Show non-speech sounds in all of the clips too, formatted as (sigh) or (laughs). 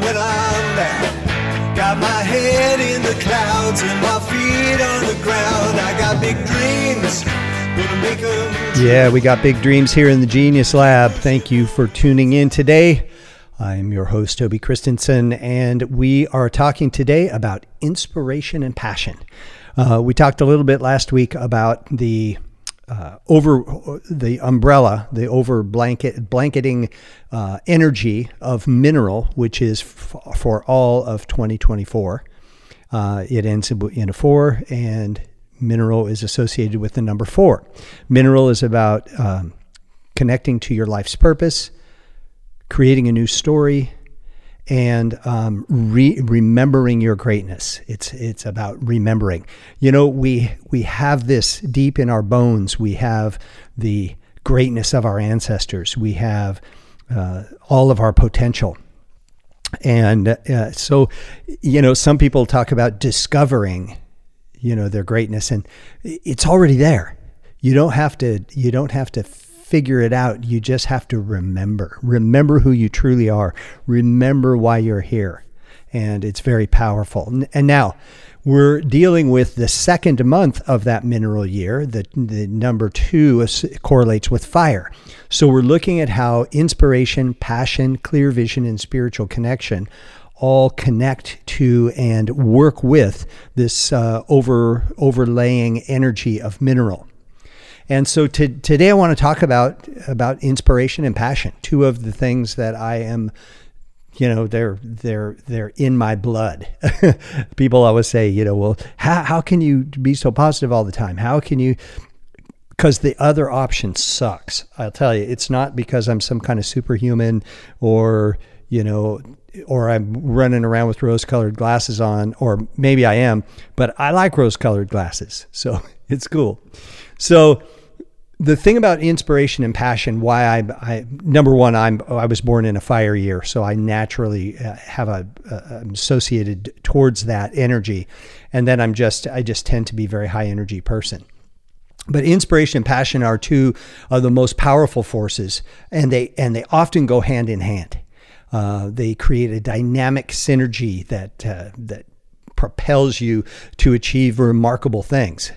when I'm. Got my head in the clouds and my feet on the ground. I got big dreams. Yeah, we got big dreams here in the Genius Lab. Thank you for tuning in today. I'm your host, Toby Christensen, and we are talking today about inspiration and passion. Uh, we talked a little bit last week about the uh, over the umbrella, the over blanket blanketing uh, energy of mineral, which is f- for all of 2024. Uh, it ends in a four, and mineral is associated with the number four. Mineral is about um, connecting to your life's purpose, creating a new story, and um, re- remembering your greatness. It's it's about remembering. You know, we we have this deep in our bones. We have the greatness of our ancestors. We have uh, all of our potential. And uh, so, you know, some people talk about discovering, you know, their greatness, and it's already there. You don't have to. You don't have to figure it out. You just have to remember. Remember who you truly are. Remember why you're here. And it's very powerful. And now we're dealing with the second month of that mineral year. The, the number two correlates with fire. So we're looking at how inspiration, passion, clear vision, and spiritual connection all connect to and work with this uh, over overlaying energy of mineral. And so to, today I want to talk about about inspiration and passion, two of the things that I am you know they're they're they're in my blood. (laughs) People always say, you know, well, how how can you be so positive all the time? How can you because the other option sucks. I'll tell you, it's not because I'm some kind of superhuman or, you know, or I'm running around with rose colored glasses on, or maybe I am, but I like rose colored glasses. So (laughs) it's cool. So the thing about inspiration and passion, why I, I number one, I'm I was born in a fire year, so I naturally uh, have a, a associated towards that energy, and then I'm just I just tend to be a very high energy person. But inspiration and passion are two of the most powerful forces, and they and they often go hand in hand. Uh, they create a dynamic synergy that uh, that propels you to achieve remarkable things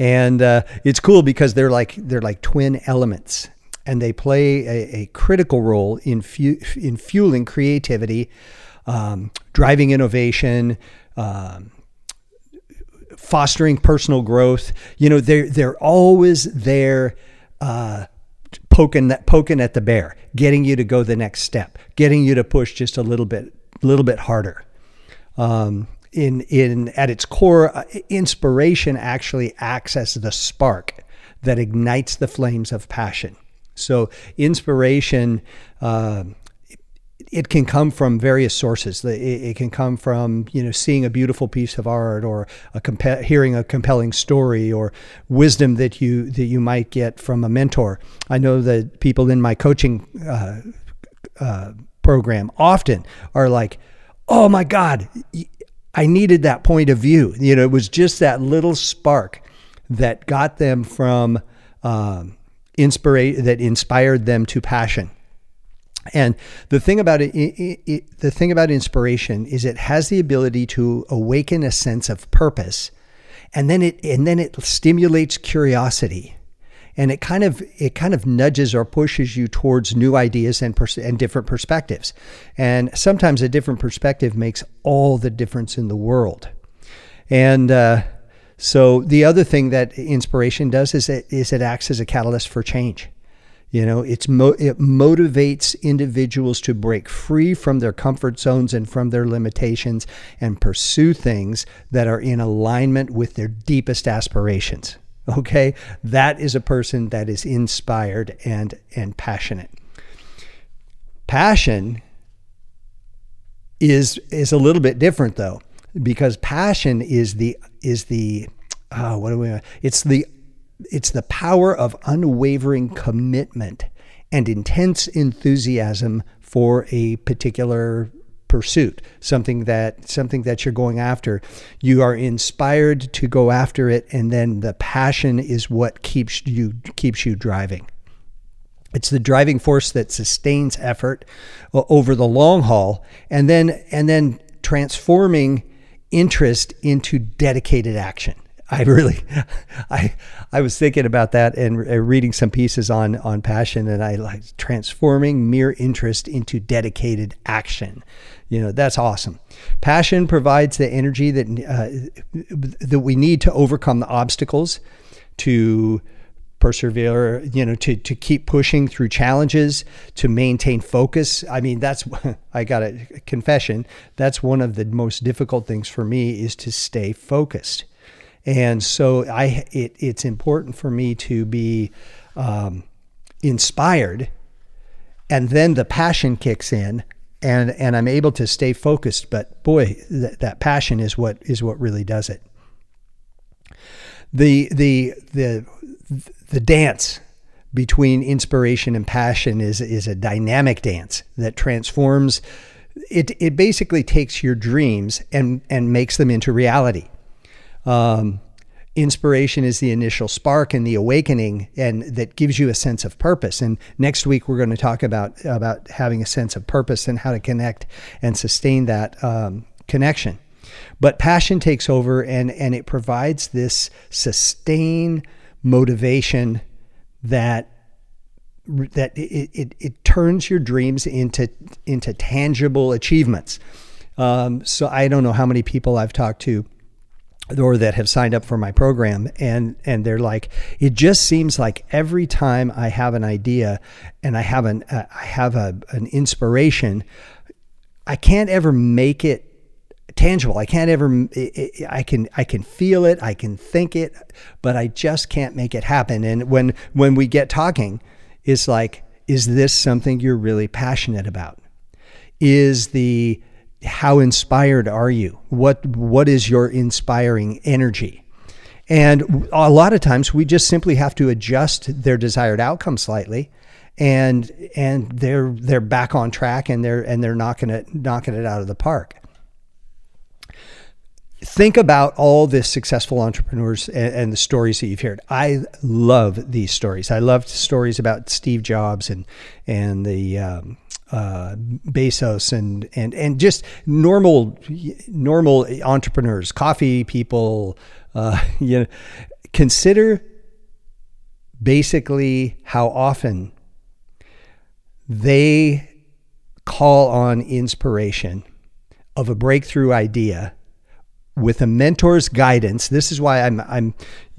and uh, it's cool because they're like they're like twin elements. And they play a, a critical role in fu- in fueling creativity um, driving innovation um, fostering personal growth. You know they're they're always there uh, poking that poking at the bear getting you to go the next step getting you to push just a little bit little bit harder. Um, in in at its core, uh, inspiration actually acts as the spark that ignites the flames of passion. So inspiration. Uh, it can come from various sources. It, can come from you know seeing a beautiful piece of art, or a compa- hearing a compelling story, or wisdom that you that you might get from a mentor. I know that people in my coaching uh, uh, program often are like, "Oh my God, I needed that point of view. You know, it was just that little spark that got them from um, that inspired them to passion. And the thing about it, it, it, the thing about inspiration is it has the ability to awaken a sense of purpose, and then it and then it stimulates curiosity and it kind of it kind of nudges or pushes you towards new ideas and pers- and different perspectives. And sometimes a different perspective makes all the difference in the world. And uh, so the other thing that inspiration does is it, is it acts as a catalyst for change. You know, it's mo- it motivates individuals to break free from their comfort zones and from their limitations and pursue things that are in alignment with their deepest aspirations. Okay, that is a person that is inspired and and passionate. Passion is is a little bit different though, because passion is the is the uh, what do we? It's the it's the power of unwavering commitment and intense enthusiasm for a particular pursuit, something that something that you're going after. You are inspired to go after it, and then the passion is what keeps you keeps you driving. It's the driving force that sustains effort uh, over the long haul, and then and then transforming interest into dedicated action. I really, (laughs) I, I was thinking about that and uh, reading some pieces on on passion, and I like transforming mere interest into dedicated action. You know, that's awesome. Passion provides the energy that uh, that we need to overcome the obstacles, to persevere, you know, to, to keep pushing through challenges, to maintain focus. I mean, that's, (laughs) I got a confession. That's one of the most difficult things for me is to stay focused. And so I, it, it's important for me to be um, inspired and then the passion kicks in and, and I'm able to stay focused. But boy, th- that passion is what, is what really does it. The, the, the, the dance between inspiration and passion is is a dynamic dance that transforms it it basically takes your dreams and and makes them into reality um, inspiration is the initial spark and the awakening and that gives you a sense of purpose and next week we're going to talk about about having a sense of purpose and how to connect and sustain that um, connection but passion takes over and and it provides this sustained motivation that that it, it, it, turns your dreams into into tangible achievements. Um, so I don't know how many people I've talked to or that have signed up for my program and and they're like it just seems like every time I have an idea and I have an uh, I have a, an inspiration I can't ever make it tangible. I can't ever I can I can feel it, I can think it, but I just can't make it happen. And when when we get talking, it's like is this something you're really passionate about? Is the how inspired are you? What what is your inspiring energy? And a lot of times we just simply have to adjust their desired outcome slightly and and they're they're back on track and they're and they're knocking it knocking it out of the park think about all the successful entrepreneurs and, and, the stories that you've heard. I love these stories. I love stories about Steve Jobs and and the um, uh, Bezos and and and just normal normal entrepreneurs, coffee people. Uh, (laughs) you know, consider basically how often they call on inspiration of a breakthrough idea with a mentor's guidance, this is why I'm I'm,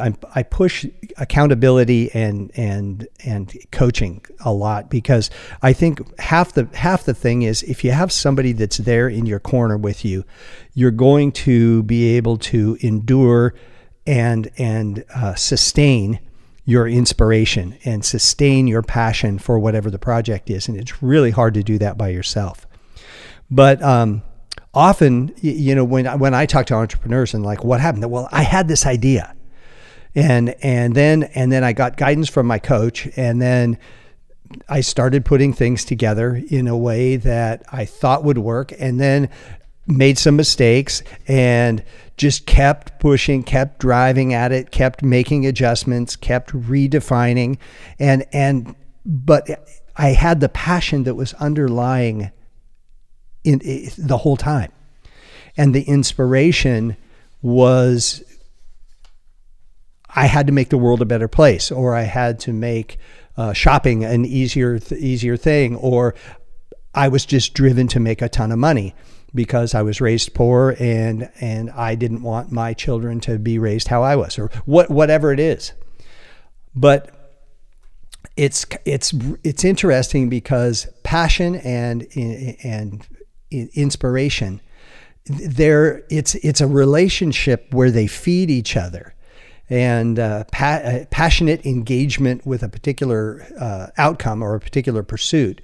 I'm I push accountability and and and coaching a lot because I think half the half the thing is if you have somebody that's there in your corner with you, you're going to be able to endure and and uh, sustain your inspiration and sustain your passion for whatever the project is, and it's really hard to do that by yourself. But um, often, you know, when when I talk to entrepreneurs and like, what happened? Well, I had this idea, and and then and then I got guidance from my coach, and then I started putting things together in a way that I thought would work, and then made some mistakes and just kept pushing, kept driving at it, kept making adjustments, kept redefining, and and but I had the passion that was underlying in, in the whole time. And the inspiration was I had to make the world a better place, or I had to make uh, shopping an easier easier thing, or I was just driven to make a ton of money because I was raised poor and and I didn't want my children to be raised how I was, or what whatever it is. But it's it's it's interesting because passion and and inspiration there it's it's a relationship where they feed each other and uh, pa- uh, passionate engagement with a particular uh, outcome or a particular pursuit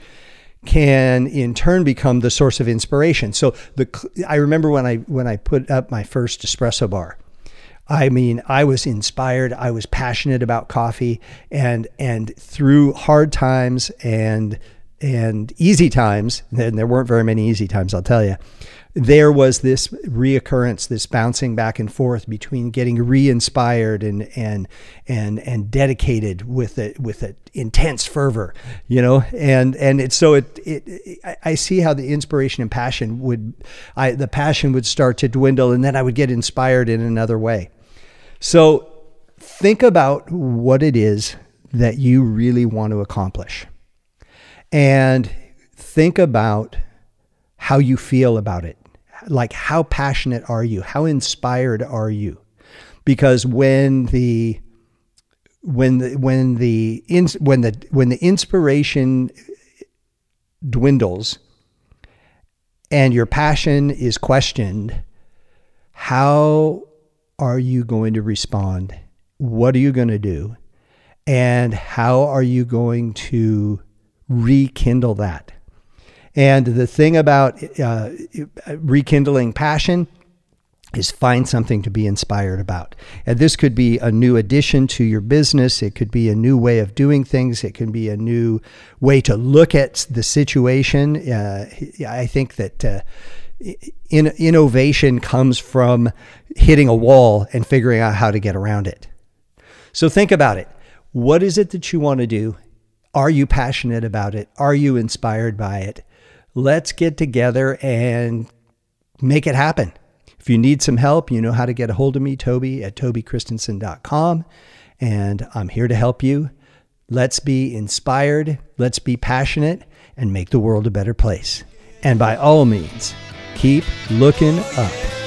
can in turn become the source of inspiration so the i remember when i when i put up my first espresso bar I mean, I was inspired. I was passionate about coffee, and and through hard times and and easy times, and there weren't very many easy times, I'll tell you, there was this reoccurrence, this bouncing back and forth between getting re-inspired and and and and dedicated with it with an intense fervor, you know, and and it so it, it I see how the inspiration and passion would, I the passion would start to dwindle, and then I would get inspired in another way. So think about what it is that you really want to accomplish, and think about how you feel about it like how passionate are you? How inspired are you? Because when the when the when the when the when the inspiration dwindles and your passion is questioned, how are you going to respond? What are you going to do? And how are you going to rekindle that? And the thing about uh, rekindling passion is find something to be inspired about. And this could be a new addition to your business. It could be a new way of doing things. It can be a new way to look at the situation. Uh, I think that uh, in, innovation comes from hitting a wall and figuring out how to get around it. So think about it. What is it that you want to do? Are you passionate about it? Are you inspired by it? let's get together and make it happen. If you need some help, you know how to get a hold of me, Toby at tobychristensen.com. And I'm here to help you. Let's be inspired, let's be passionate, and make the world a better place. And by all means, keep looking up.